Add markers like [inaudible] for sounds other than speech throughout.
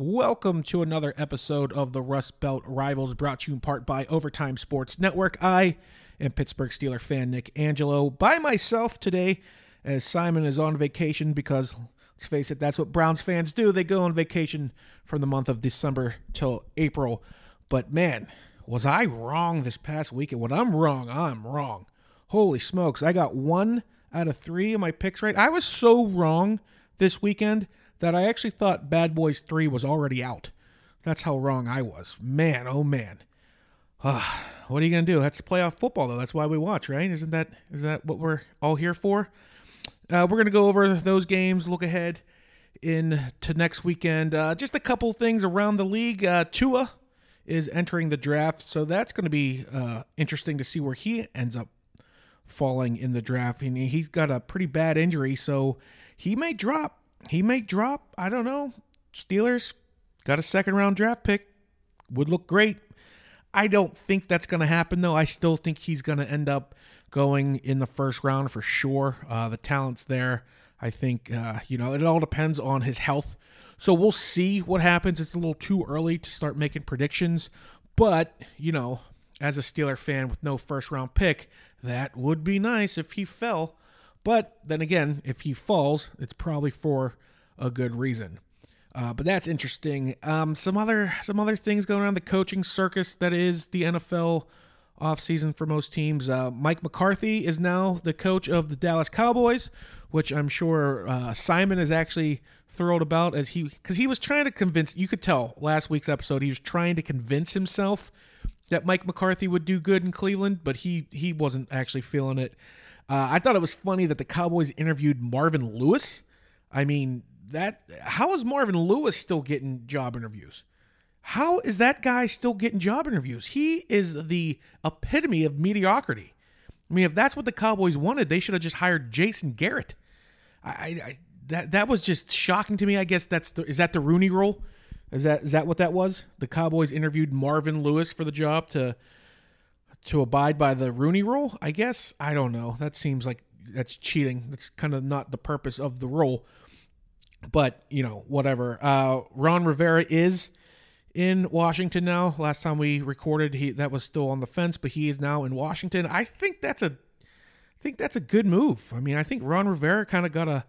Welcome to another episode of the Rust Belt Rivals, brought to you in part by Overtime Sports Network. I am Pittsburgh Steeler fan Nick Angelo by myself today, as Simon is on vacation because, let's face it, that's what Browns fans do. They go on vacation from the month of December till April. But man, was I wrong this past weekend? When I'm wrong, I'm wrong. Holy smokes, I got one out of three of my picks right. I was so wrong this weekend that I actually thought Bad Boys 3 was already out. That's how wrong I was. Man, oh man. Uh, what are you going to do? That's playoff football, though. That's why we watch, right? Isn't that is that what we're all here for? Uh, we're going to go over those games, look ahead in to next weekend. Uh, just a couple things around the league. Uh, Tua is entering the draft, so that's going to be uh, interesting to see where he ends up falling in the draft. And he's got a pretty bad injury, so he may drop he may drop. I don't know. Steelers got a second round draft pick. Would look great. I don't think that's going to happen, though. I still think he's going to end up going in the first round for sure. Uh, the talent's there. I think, uh, you know, it all depends on his health. So we'll see what happens. It's a little too early to start making predictions. But, you know, as a Steeler fan with no first round pick, that would be nice if he fell. But then again, if he falls, it's probably for a good reason. Uh, but that's interesting. Um, some other some other things going on the coaching circus that is the NFL offseason for most teams. Uh, Mike McCarthy is now the coach of the Dallas Cowboys, which I'm sure uh, Simon is actually thrilled about as he because he was trying to convince. You could tell last week's episode he was trying to convince himself that Mike McCarthy would do good in Cleveland, but he he wasn't actually feeling it. Uh, I thought it was funny that the Cowboys interviewed Marvin Lewis. I mean, that how is Marvin Lewis still getting job interviews? How is that guy still getting job interviews? He is the epitome of mediocrity. I mean, if that's what the Cowboys wanted, they should have just hired Jason Garrett. I, I that that was just shocking to me. I guess that's the, is that the Rooney Rule? Is that is that what that was? The Cowboys interviewed Marvin Lewis for the job to to abide by the Rooney Rule. I guess I don't know. That seems like that's cheating. That's kind of not the purpose of the rule. But you know, whatever. Uh, Ron Rivera is in Washington now. Last time we recorded, he that was still on the fence, but he is now in Washington. I think that's a, I think that's a good move. I mean, I think Ron Rivera kind of got a,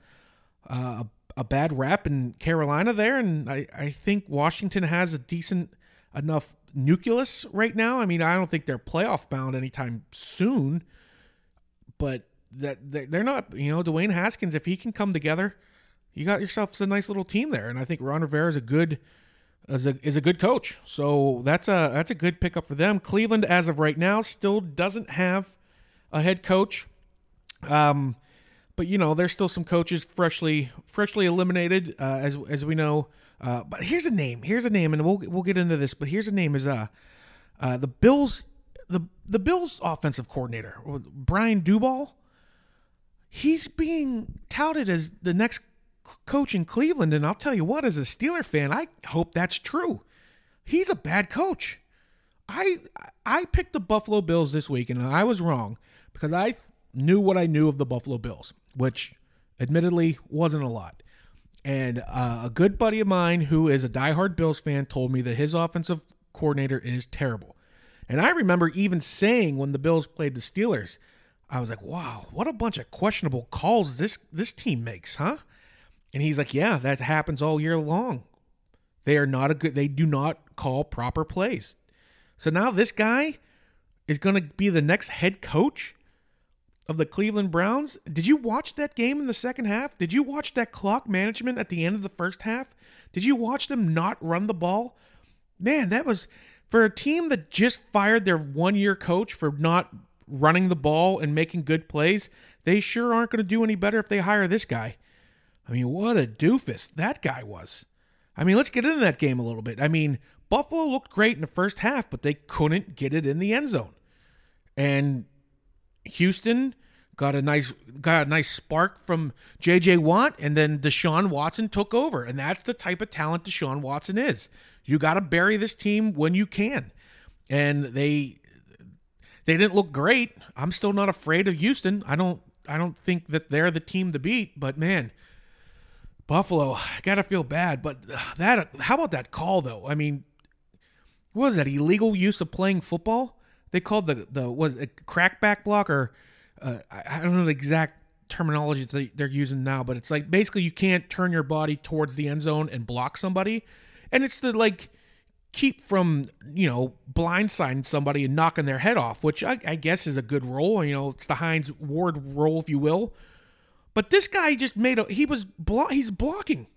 a a bad rap in Carolina there, and I I think Washington has a decent enough nucleus right now. I mean, I don't think they're playoff bound anytime soon, but that they're not. You know, Dwayne Haskins, if he can come together, you got yourself a nice little team there. And I think Ron Rivera is a good is a is a good coach. So that's a that's a good pickup for them. Cleveland, as of right now, still doesn't have a head coach. Um, but you know, there's still some coaches freshly freshly eliminated, uh, as as we know. Uh, but here's a name. Here's a name, and we'll we'll get into this. But here's a name: is uh, uh the Bills the the Bills offensive coordinator Brian Daboll. He's being touted as the next coach in Cleveland, and I'll tell you what, as a Steeler fan, I hope that's true. He's a bad coach. I I picked the Buffalo Bills this week, and I was wrong because I knew what I knew of the Buffalo Bills, which admittedly wasn't a lot. And uh, a good buddy of mine who is a diehard Bills fan told me that his offensive coordinator is terrible. And I remember even saying when the Bills played the Steelers, I was like, "Wow, what a bunch of questionable calls this this team makes, huh?" And he's like, "Yeah, that happens all year long. They are not a good they do not call proper plays." So now this guy is going to be the next head coach of the Cleveland Browns. Did you watch that game in the second half? Did you watch that clock management at the end of the first half? Did you watch them not run the ball? Man, that was for a team that just fired their one year coach for not running the ball and making good plays. They sure aren't going to do any better if they hire this guy. I mean, what a doofus that guy was. I mean, let's get into that game a little bit. I mean, Buffalo looked great in the first half, but they couldn't get it in the end zone. And Houston got a nice got a nice spark from J.J. Watt, and then Deshaun Watson took over, and that's the type of talent Deshaun Watson is. You got to bury this team when you can, and they they didn't look great. I'm still not afraid of Houston. I don't I don't think that they're the team to beat, but man, Buffalo, gotta feel bad, but that how about that call though? I mean, what was that illegal use of playing football? They called the the was it crackback block or uh, I don't know the exact terminology that they're using now, but it's like basically you can't turn your body towards the end zone and block somebody, and it's to like keep from you know blindsiding somebody and knocking their head off, which I, I guess is a good role. You know, it's the Hines Ward role, if you will. But this guy just made a he was blo- he's blocking.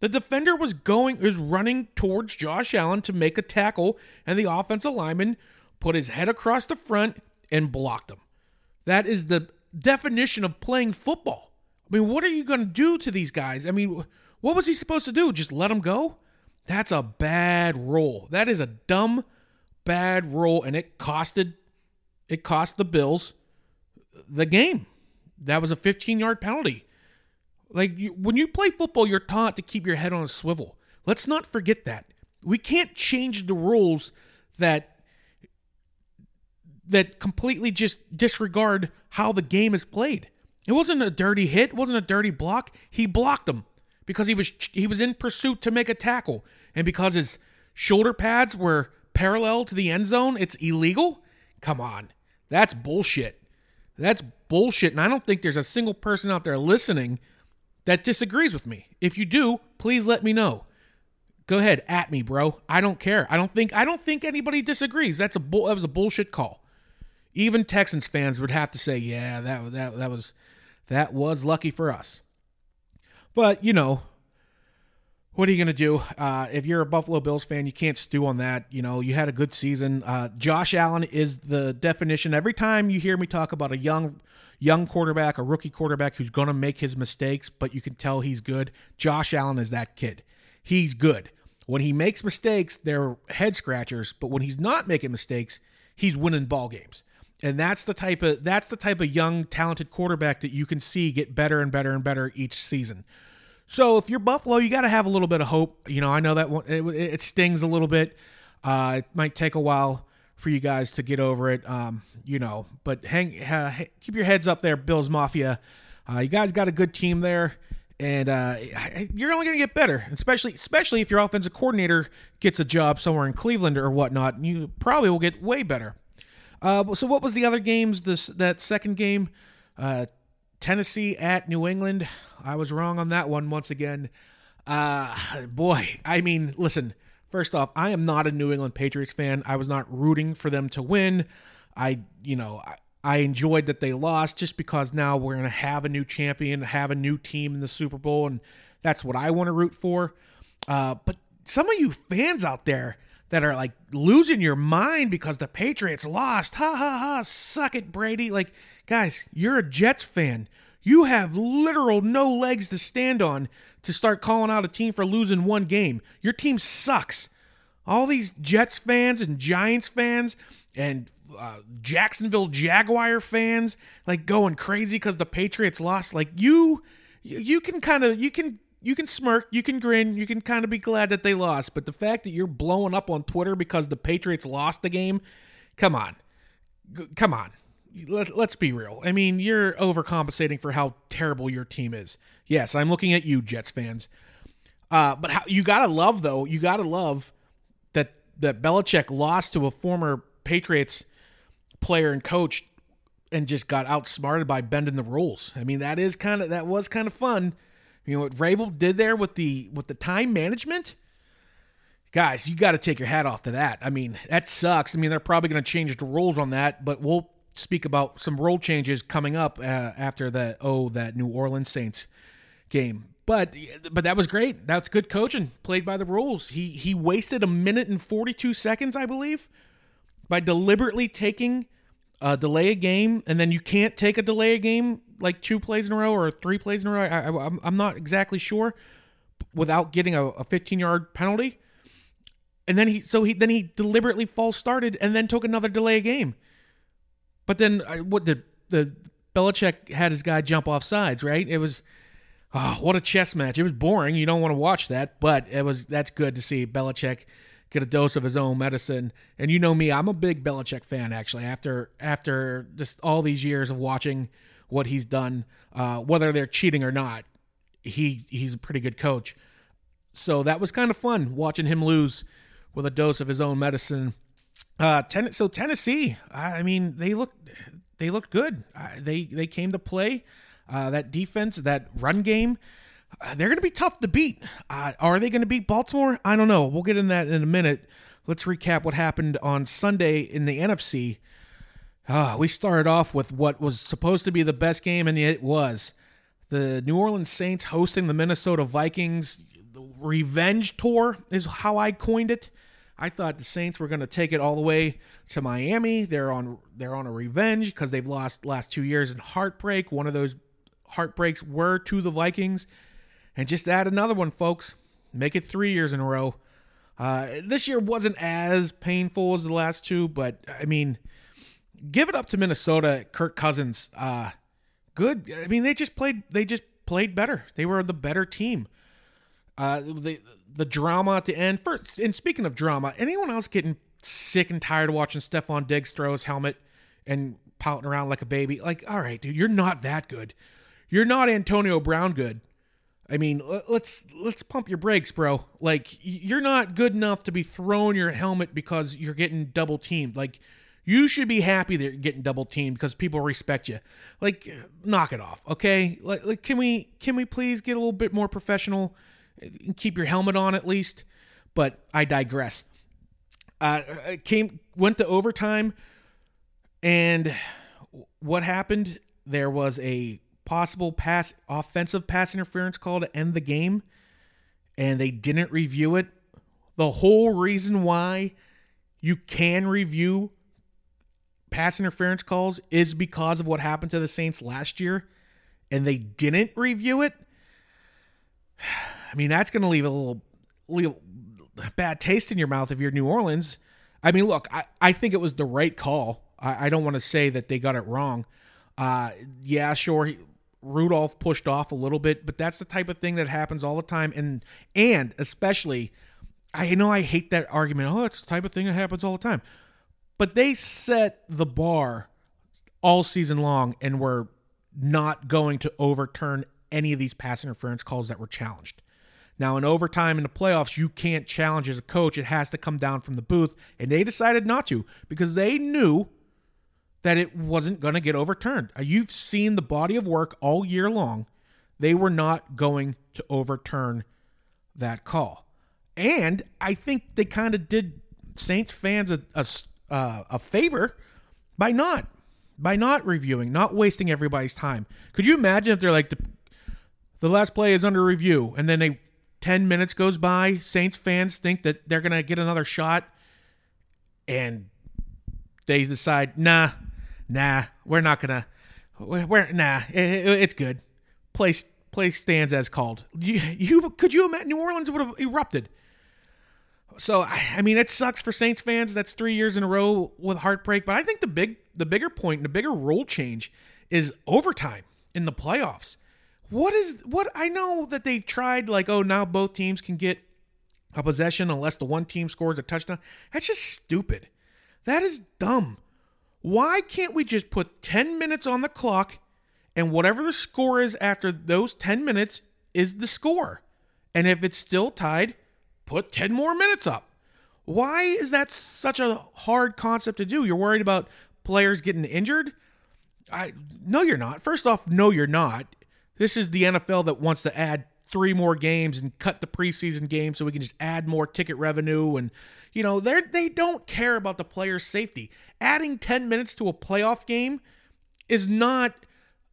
The defender was going is running towards Josh Allen to make a tackle, and the offensive lineman put his head across the front and blocked him. That is the definition of playing football. I mean, what are you going to do to these guys? I mean, what was he supposed to do? Just let them go? That's a bad rule. That is a dumb, bad rule, and it costed it cost the Bills the game. That was a 15 yard penalty. Like you, when you play football, you're taught to keep your head on a swivel. Let's not forget that. We can't change the rules that that completely just disregard how the game is played. It wasn't a dirty hit, it wasn't a dirty block. He blocked him because he was he was in pursuit to make a tackle and because his shoulder pads were parallel to the end zone, it's illegal? Come on. That's bullshit. That's bullshit and I don't think there's a single person out there listening that disagrees with me. If you do, please let me know. Go ahead, at me, bro. I don't care. I don't think I don't think anybody disagrees. That's a bull that was a bullshit call. Even Texans fans would have to say, "Yeah, that that that was that was lucky for us." But you know, what are you going to do? Uh, if you're a Buffalo Bills fan, you can't stew on that. You know, you had a good season. Uh, Josh Allen is the definition. Every time you hear me talk about a young, young quarterback, a rookie quarterback who's going to make his mistakes, but you can tell he's good. Josh Allen is that kid. He's good. When he makes mistakes, they're head scratchers. But when he's not making mistakes, he's winning ball games and that's the type of that's the type of young talented quarterback that you can see get better and better and better each season so if you're buffalo you got to have a little bit of hope you know i know that it, it stings a little bit uh, it might take a while for you guys to get over it um, you know but hang keep your heads up there bills mafia uh, you guys got a good team there and uh, you're only going to get better, especially especially if your offensive coordinator gets a job somewhere in Cleveland or whatnot. You probably will get way better. Uh, so what was the other games? This that second game, uh, Tennessee at New England. I was wrong on that one once again. Uh, boy, I mean, listen. First off, I am not a New England Patriots fan. I was not rooting for them to win. I, you know, I, I enjoyed that they lost just because now we're going to have a new champion, have a new team in the Super Bowl, and that's what I want to root for. Uh, but some of you fans out there, that are like losing your mind because the Patriots lost. Ha ha ha, suck it, Brady. Like, guys, you're a Jets fan. You have literal no legs to stand on to start calling out a team for losing one game. Your team sucks. All these Jets fans and Giants fans and uh, Jacksonville Jaguar fans like going crazy because the Patriots lost. Like you, you can kind of you can you can smirk, you can grin, you can kind of be glad that they lost, but the fact that you're blowing up on Twitter because the Patriots lost the game, come on. G- come on. Let, let's be real. I mean, you're overcompensating for how terrible your team is. Yes, I'm looking at you, Jets fans. Uh, but how, you gotta love though. You gotta love that that Belichick lost to a former Patriots player and coach, and just got outsmarted by bending the rules. I mean, that is kind of that was kind of fun. You know what Vrabel did there with the with the time management? Guys, you got to take your hat off to that. I mean, that sucks. I mean, they're probably going to change the rules on that, but we'll speak about some rule changes coming up uh, after that. Oh, that New Orleans Saints game. But but that was great. That's good coaching. Played by the rules. He he wasted a minute and forty two seconds, I believe, by deliberately taking a delay a game, and then you can't take a delay a game like two plays in a row or three plays in a row. I, am I'm not exactly sure without getting a, a 15 yard penalty. And then he so he then he deliberately false started and then took another delay a game. But then what did the Belichick had his guy jump off sides, right? It was oh, what a chess match. It was boring. You don't want to watch that, but it was that's good to see Belichick get a dose of his own medicine. And you know me, I'm a big Belichick fan actually. After after just all these years of watching what he's done, uh, whether they're cheating or not. he he's a pretty good coach. So that was kind of fun watching him lose with a dose of his own medicine. Uh, ten, so Tennessee, I mean, they look they looked good. Uh, they they came to play. Uh, that defense, that run game, they're going to be tough to beat. Uh, are they going to beat Baltimore? I don't know. We'll get in that in a minute. Let's recap what happened on Sunday in the NFC. Uh, we started off with what was supposed to be the best game, and it was the New Orleans Saints hosting the Minnesota Vikings. The revenge tour is how I coined it. I thought the Saints were going to take it all the way to Miami. They're on they're on a revenge because they've lost last two years in heartbreak. One of those heartbreaks were to the Vikings, and just add another one, folks. Make it three years in a row. Uh, this year wasn't as painful as the last two, but I mean, give it up to Minnesota. Kirk Cousins, uh, good. I mean, they just played. They just played better. They were the better team. Uh, the the drama at the end. First, and speaking of drama, anyone else getting sick and tired of watching Stefon Diggs throw his helmet and pouting around like a baby? Like, all right, dude, you're not that good. You're not Antonio Brown good. I mean, let's let's pump your brakes, bro. Like, you're not good enough to be throwing your helmet because you're getting double teamed. Like, you should be happy that you're getting double teamed because people respect you. Like, knock it off, okay? Like, like, can we can we please get a little bit more professional? keep your helmet on at least. But I digress. Uh, came went to overtime, and what happened? There was a possible pass offensive pass interference call to end the game, and they didn't review it. The whole reason why you can review pass interference calls is because of what happened to the Saints last year, and they didn't review it. [sighs] I mean, that's going to leave a little, little bad taste in your mouth if you're New Orleans. I mean, look, I, I think it was the right call. I, I don't want to say that they got it wrong. Uh, yeah, sure, he, Rudolph pushed off a little bit, but that's the type of thing that happens all the time, and and especially, I know I hate that argument. Oh, it's the type of thing that happens all the time, but they set the bar all season long, and were not going to overturn any of these pass interference calls that were challenged. Now, in overtime in the playoffs, you can't challenge as a coach. It has to come down from the booth. And they decided not to because they knew that it wasn't going to get overturned. Uh, you've seen the body of work all year long. They were not going to overturn that call. And I think they kind of did Saints fans a, a, uh, a favor by not by not reviewing, not wasting everybody's time. Could you imagine if they're like the, the last play is under review and then they 10 minutes goes by. Saints fans think that they're going to get another shot. And they decide, nah, nah, we're not to. We're, nah, it, it's good. Place place stands as called. You, you could you imagine New Orleans would have erupted. So I mean, it sucks for Saints fans. That's three years in a row with heartbreak. But I think the big, the bigger point, and the bigger rule change is overtime in the playoffs. What is what I know that they've tried like oh now both teams can get a possession unless the one team scores a touchdown. That's just stupid. That is dumb. Why can't we just put 10 minutes on the clock and whatever the score is after those 10 minutes is the score? And if it's still tied, put 10 more minutes up. Why is that such a hard concept to do? You're worried about players getting injured? I no you're not. First off, no you're not. This is the NFL that wants to add three more games and cut the preseason game so we can just add more ticket revenue and you know they they don't care about the player's safety. Adding 10 minutes to a playoff game is not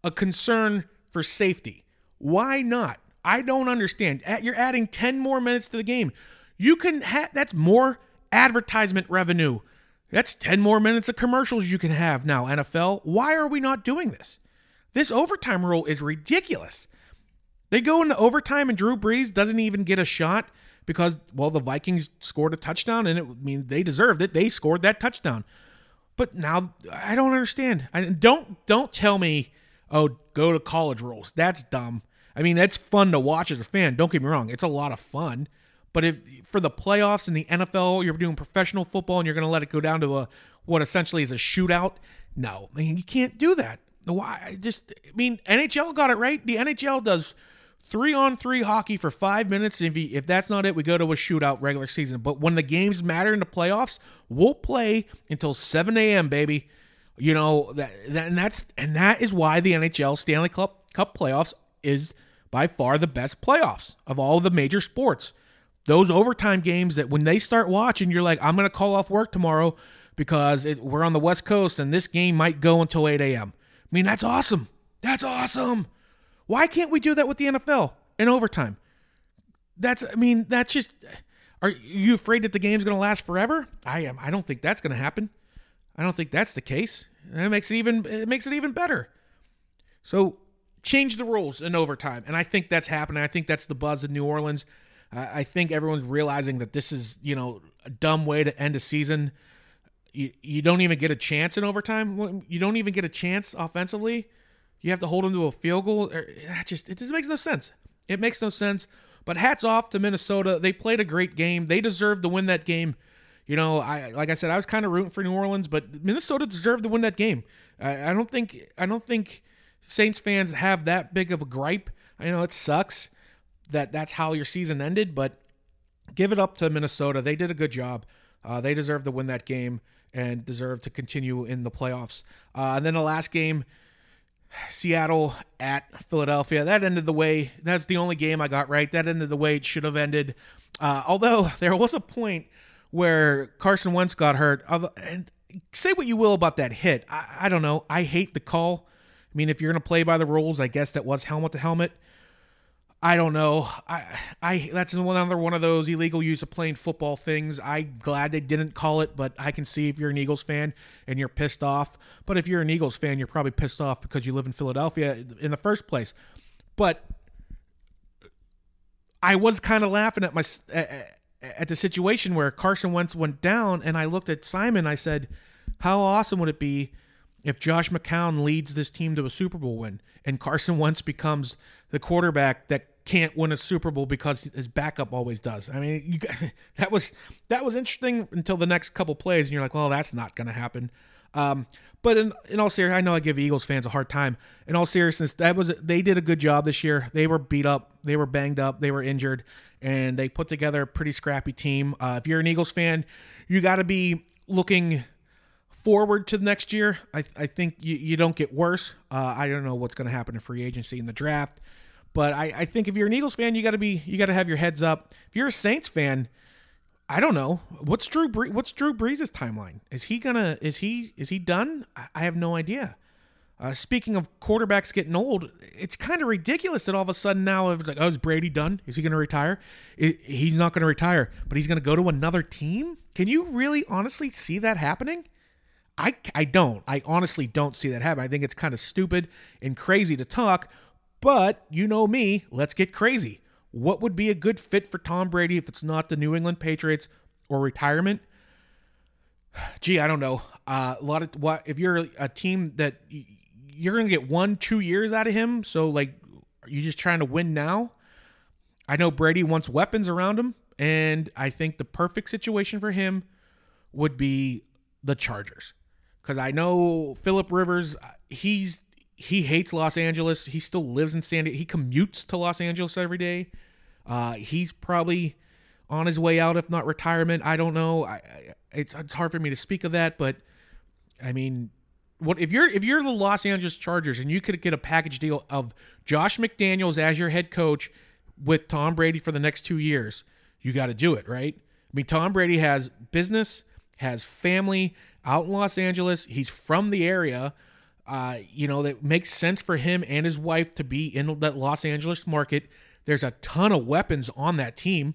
a concern for safety. Why not? I don't understand. You're adding 10 more minutes to the game. You can have that's more advertisement revenue. That's 10 more minutes of commercials you can have now, NFL. Why are we not doing this? This overtime rule is ridiculous. They go into overtime and Drew Brees doesn't even get a shot because well the Vikings scored a touchdown and it I mean they deserved it. They scored that touchdown. But now I don't understand. I don't don't tell me oh go to college rules. That's dumb. I mean that's fun to watch as a fan. Don't get me wrong. It's a lot of fun. But if for the playoffs in the NFL, you're doing professional football and you're going to let it go down to a what essentially is a shootout, no, I mean you can't do that. Why? I just I mean, NHL got it right. The NHL does three on three hockey for five minutes. If, if that's not it, we go to a shootout regular season. But when the games matter in the playoffs, we'll play until 7 a.m., baby. You know that, that and that's and that is why the NHL Stanley Cup Cup playoffs is by far the best playoffs of all the major sports. Those overtime games that when they start watching, you're like, I'm going to call off work tomorrow because it, we're on the West Coast and this game might go until 8 a.m. I mean, that's awesome. That's awesome. Why can't we do that with the NFL in overtime? That's, I mean, that's just. Are you afraid that the game's going to last forever? I am. I don't think that's going to happen. I don't think that's the case. It makes it even. It makes it even better. So change the rules in overtime, and I think that's happening. I think that's the buzz in New Orleans. I think everyone's realizing that this is, you know, a dumb way to end a season. You, you don't even get a chance in overtime. You don't even get a chance offensively. You have to hold them to a field goal. That just it just makes no sense. It makes no sense. But hats off to Minnesota. They played a great game. They deserved to win that game. You know, I like I said, I was kind of rooting for New Orleans, but Minnesota deserved to win that game. I, I don't think I don't think Saints fans have that big of a gripe. I know it sucks that that's how your season ended, but give it up to Minnesota. They did a good job. Uh, they deserve to win that game and deserve to continue in the playoffs. Uh, and then the last game, Seattle at Philadelphia. That ended the way. That's the only game I got right. That ended the way it should have ended. Uh, although [laughs] there was a point where Carson Wentz got hurt. And say what you will about that hit. I, I don't know. I hate the call. I mean, if you're going to play by the rules, I guess that was helmet to helmet. I don't know. I I that's another one of those illegal use of playing football things. I glad they didn't call it, but I can see if you're an Eagles fan and you're pissed off. But if you're an Eagles fan, you're probably pissed off because you live in Philadelphia in the first place. But I was kind of laughing at my at the situation where Carson Wentz went down, and I looked at Simon. I said, "How awesome would it be if Josh McCown leads this team to a Super Bowl win and Carson Wentz becomes the quarterback that can't win a Super Bowl because his backup always does. I mean, you, [laughs] that was that was interesting until the next couple plays, and you're like, well, that's not going to happen. Um, but in, in all seriousness, I know I give Eagles fans a hard time. In all seriousness, that was they did a good job this year. They were beat up, they were banged up, they were injured, and they put together a pretty scrappy team. Uh, if you're an Eagles fan, you got to be looking forward to next year. I, I think you, you don't get worse. Uh, I don't know what's going to happen in free agency in the draft. But I, I think if you're an Eagles fan, you got to be you got to have your heads up. If you're a Saints fan, I don't know what's Drew what's Drew Brees' timeline. Is he gonna is he is he done? I have no idea. Uh, speaking of quarterbacks getting old, it's kind of ridiculous that all of a sudden now it's like, oh, is Brady done? Is he going to retire? It, he's not going to retire, but he's going to go to another team. Can you really honestly see that happening? I, I don't. I honestly don't see that happen. I think it's kind of stupid and crazy to talk but you know me, let's get crazy. What would be a good fit for Tom Brady if it's not the New England Patriots or retirement? [sighs] Gee, I don't know. Uh, a lot of what if you're a team that you're going to get one, two years out of him. So like, are you just trying to win now? I know Brady wants weapons around him, and I think the perfect situation for him would be the Chargers. Because I know Philip Rivers, he's he hates Los Angeles. He still lives in San Diego. He commutes to Los Angeles every day. Uh, he's probably on his way out, if not retirement. I don't know. I, I, it's it's hard for me to speak of that, but I mean, what if you're if you're the Los Angeles Chargers and you could get a package deal of Josh McDaniels as your head coach with Tom Brady for the next two years, you got to do it, right? I mean, Tom Brady has business, has family out in Los Angeles. He's from the area uh, you know, that makes sense for him and his wife to be in that Los Angeles market. There's a ton of weapons on that team.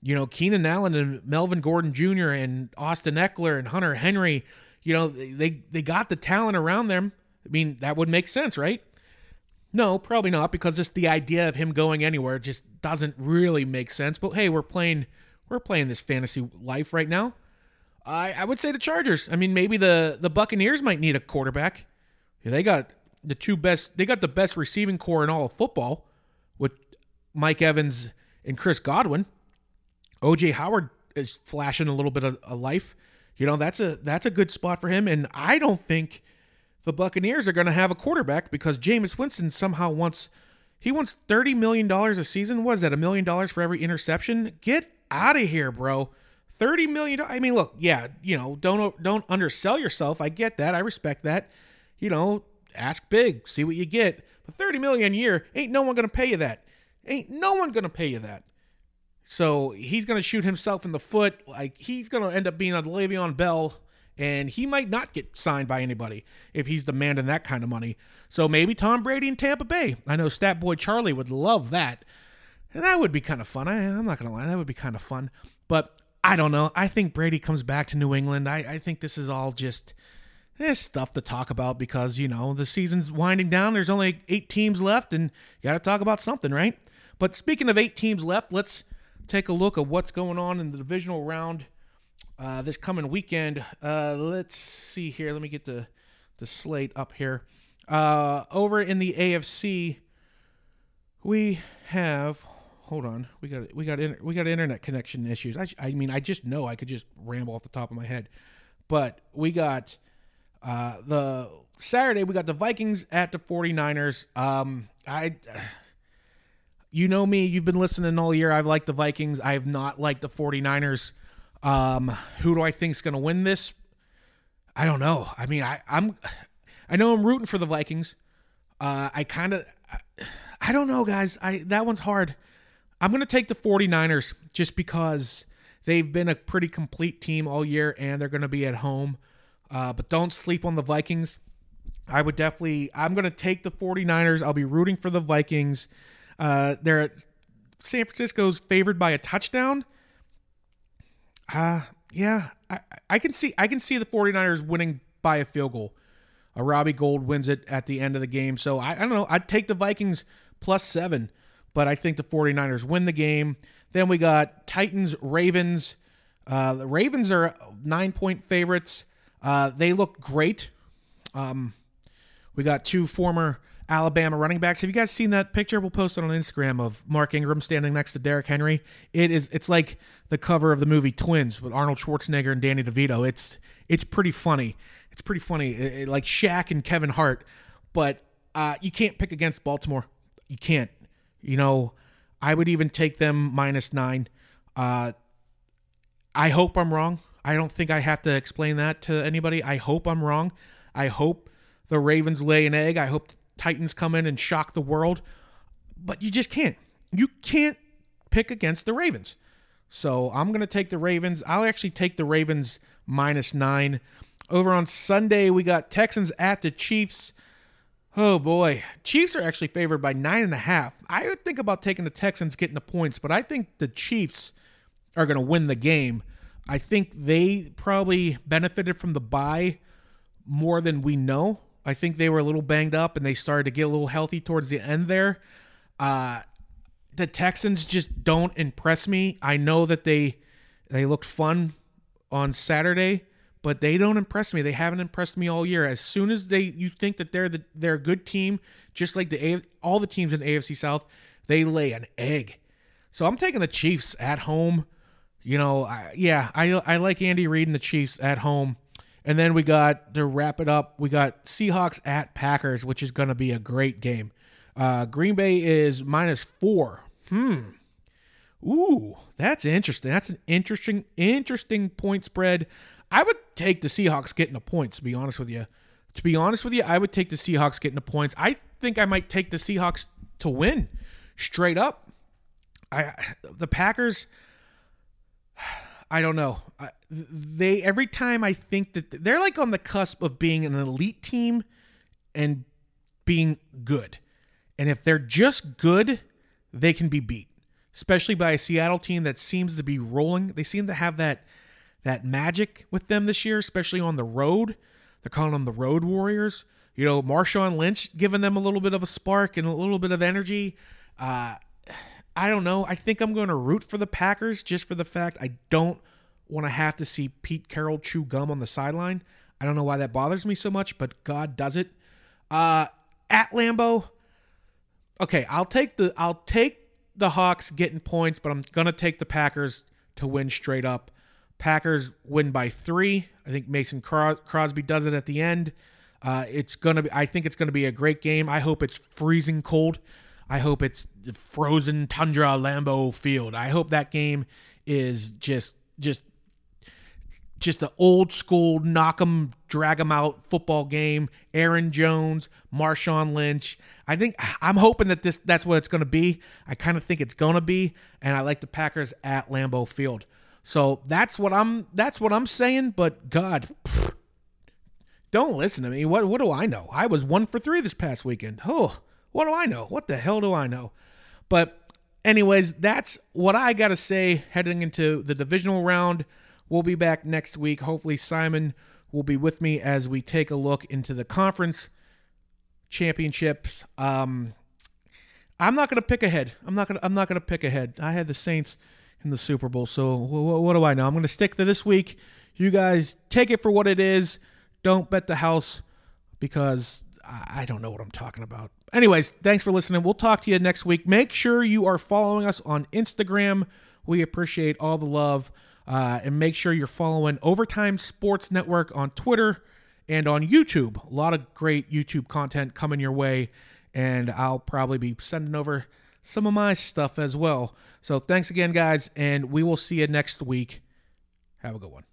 You know, Keenan Allen and Melvin Gordon Jr. and Austin Ekeler and Hunter Henry, you know, they they got the talent around them. I mean, that would make sense, right? No, probably not, because just the idea of him going anywhere just doesn't really make sense. But hey, we're playing we're playing this fantasy life right now. I, I would say the Chargers. I mean, maybe the the Buccaneers might need a quarterback. They got the two best. They got the best receiving corps in all of football with Mike Evans and Chris Godwin. OJ Howard is flashing a little bit of, a life. You know that's a that's a good spot for him. And I don't think the Buccaneers are going to have a quarterback because Jameis Winston somehow wants He wants $30 million a season. What is that, a million dollars for every interception? Get out of here, bro. 30 million I mean, look, yeah, you know, don't don't undersell yourself. I get that. I respect that. You know, ask big, see what you get. But 30 million a year, ain't no one to pay you that. Ain't no one to pay you that. So, he's to shoot himself in the foot like he's to end up being a Le'Veon Bell and he might not get signed by anybody if he's demanding that kind of money. So maybe Tom Brady in Tampa Bay. I know Stat Boy Charlie would love that. And that would be kind of fun. I, am not to lie, that would be kind of fun. But I don't know. I think Brady comes back to New England. I, I think this is all just eh, stuff to talk about because, you know, the season's winding down. There's only eight teams left, and you got to talk about something, right? But speaking of eight teams left, let's take a look at what's going on in the divisional round uh, this coming weekend. Uh, let's see here. Let me get the the slate up here. Uh, over in the AFC, we have. Hold on, we got we got we got internet connection issues. I, I mean, I just know I could just ramble off the top of my head, but we got uh, the Saturday. We got the Vikings at the 49ers. Um, I. You know me, you've been listening all year. I've liked the Vikings. I have not liked the 49ers. Um, who do I think is going to win this? I don't know. I mean, I, I'm, I know I'm rooting for the Vikings. Uh, I kind of, I, I don't know, guys. I that one's hard. I'm going to take the 49ers just because they've been a pretty complete team all year and they're going to be at home. Uh, but don't sleep on the Vikings. I would definitely, I'm going to take the 49ers. I'll be rooting for the Vikings. Uh, they're San Francisco's favored by a touchdown. Uh yeah, I, I can see I can see the 49ers winning by a field goal. A Robbie Gould wins it at the end of the game. So I, I don't know. I'd take the Vikings plus seven, but I think the 49ers win the game. Then we got Titans, Ravens. Uh, the Ravens are nine point favorites. Uh, they look great. Um, we got two former Alabama running backs. Have you guys seen that picture? We'll post it on Instagram of Mark Ingram standing next to Derrick Henry. It is it's like the cover of the movie Twins with Arnold Schwarzenegger and Danny DeVito. It's it's pretty funny. It's pretty funny, it, it, like Shaq and Kevin Hart. But uh, you can't pick against Baltimore. You can't. You know, I would even take them minus nine. Uh, I hope I'm wrong. I don't think I have to explain that to anybody. I hope I'm wrong. I hope the Ravens lay an egg. I hope the Titans come in and shock the world, but you just can't. You can't pick against the Ravens. So I'm going to take the Ravens. I'll actually take the Ravens minus nine. Over on Sunday, we got Texans at the Chiefs. Oh boy, Chiefs are actually favored by nine and a half. I would think about taking the Texans getting the points, but I think the Chiefs are going to win the game. I think they probably benefited from the bye more than we know. I think they were a little banged up and they started to get a little healthy towards the end there. Uh, the Texans just don't impress me. I know that they they looked fun on Saturday, but they don't impress me. They haven't impressed me all year. As soon as they you think that they're the they're a good team, just like the all the teams in the AFC South, they lay an egg. So I'm taking the Chiefs at home. You know, I, yeah, I I like Andy Reid and the Chiefs at home. And then we got to wrap it up. We got Seahawks at Packers, which is going to be a great game. Uh, Green Bay is minus four. Hmm. Ooh, that's interesting. That's an interesting, interesting point spread. I would take the Seahawks getting the points. To be honest with you, to be honest with you, I would take the Seahawks getting the points. I think I might take the Seahawks to win, straight up. I the Packers. I don't know. They every time I think that they're like on the cusp of being an elite team and being good. And if they're just good, they can be beat, especially by a Seattle team that seems to be rolling. They seem to have that that magic with them this year, especially on the road. They're calling them the Road Warriors. You know, Marshawn Lynch giving them a little bit of a spark and a little bit of energy. Uh, I don't know. I think I'm going to root for the Packers just for the fact I don't want to have to see Pete Carroll chew gum on the sideline. I don't know why that bothers me so much, but God does it. Uh, at Lambeau, okay, I'll take the I'll take the Hawks getting points, but I'm gonna take the Packers to win straight up. Packers win by three. I think Mason Crosby does it at the end. Uh, it's gonna be. I think it's gonna be a great game. I hope it's freezing cold. I hope it's the frozen tundra Lambeau Field. I hope that game is just just just the old school knock 'em, drag 'em out football game. Aaron Jones, Marshawn Lynch. I think I'm hoping that this that's what it's going to be. I kind of think it's going to be, and I like the Packers at Lambeau Field. So that's what I'm that's what I'm saying. But God, pfft, don't listen to me. What what do I know? I was one for three this past weekend. Oh, what do I know? What the hell do I know? But anyways, that's what I got to say heading into the divisional round. We'll be back next week. Hopefully, Simon will be with me as we take a look into the conference championships. Um, I'm not going to pick ahead. I'm not going. to I'm not going to pick ahead. I had the Saints in the Super Bowl, so what, what do I know? I'm going to stick to this week. You guys take it for what it is. Don't bet the house because I don't know what I'm talking about. Anyways, thanks for listening. We'll talk to you next week. Make sure you are following us on Instagram. We appreciate all the love. Uh, and make sure you're following Overtime Sports Network on Twitter and on YouTube. A lot of great YouTube content coming your way, and I'll probably be sending over some of my stuff as well. So thanks again, guys, and we will see you next week. Have a good one.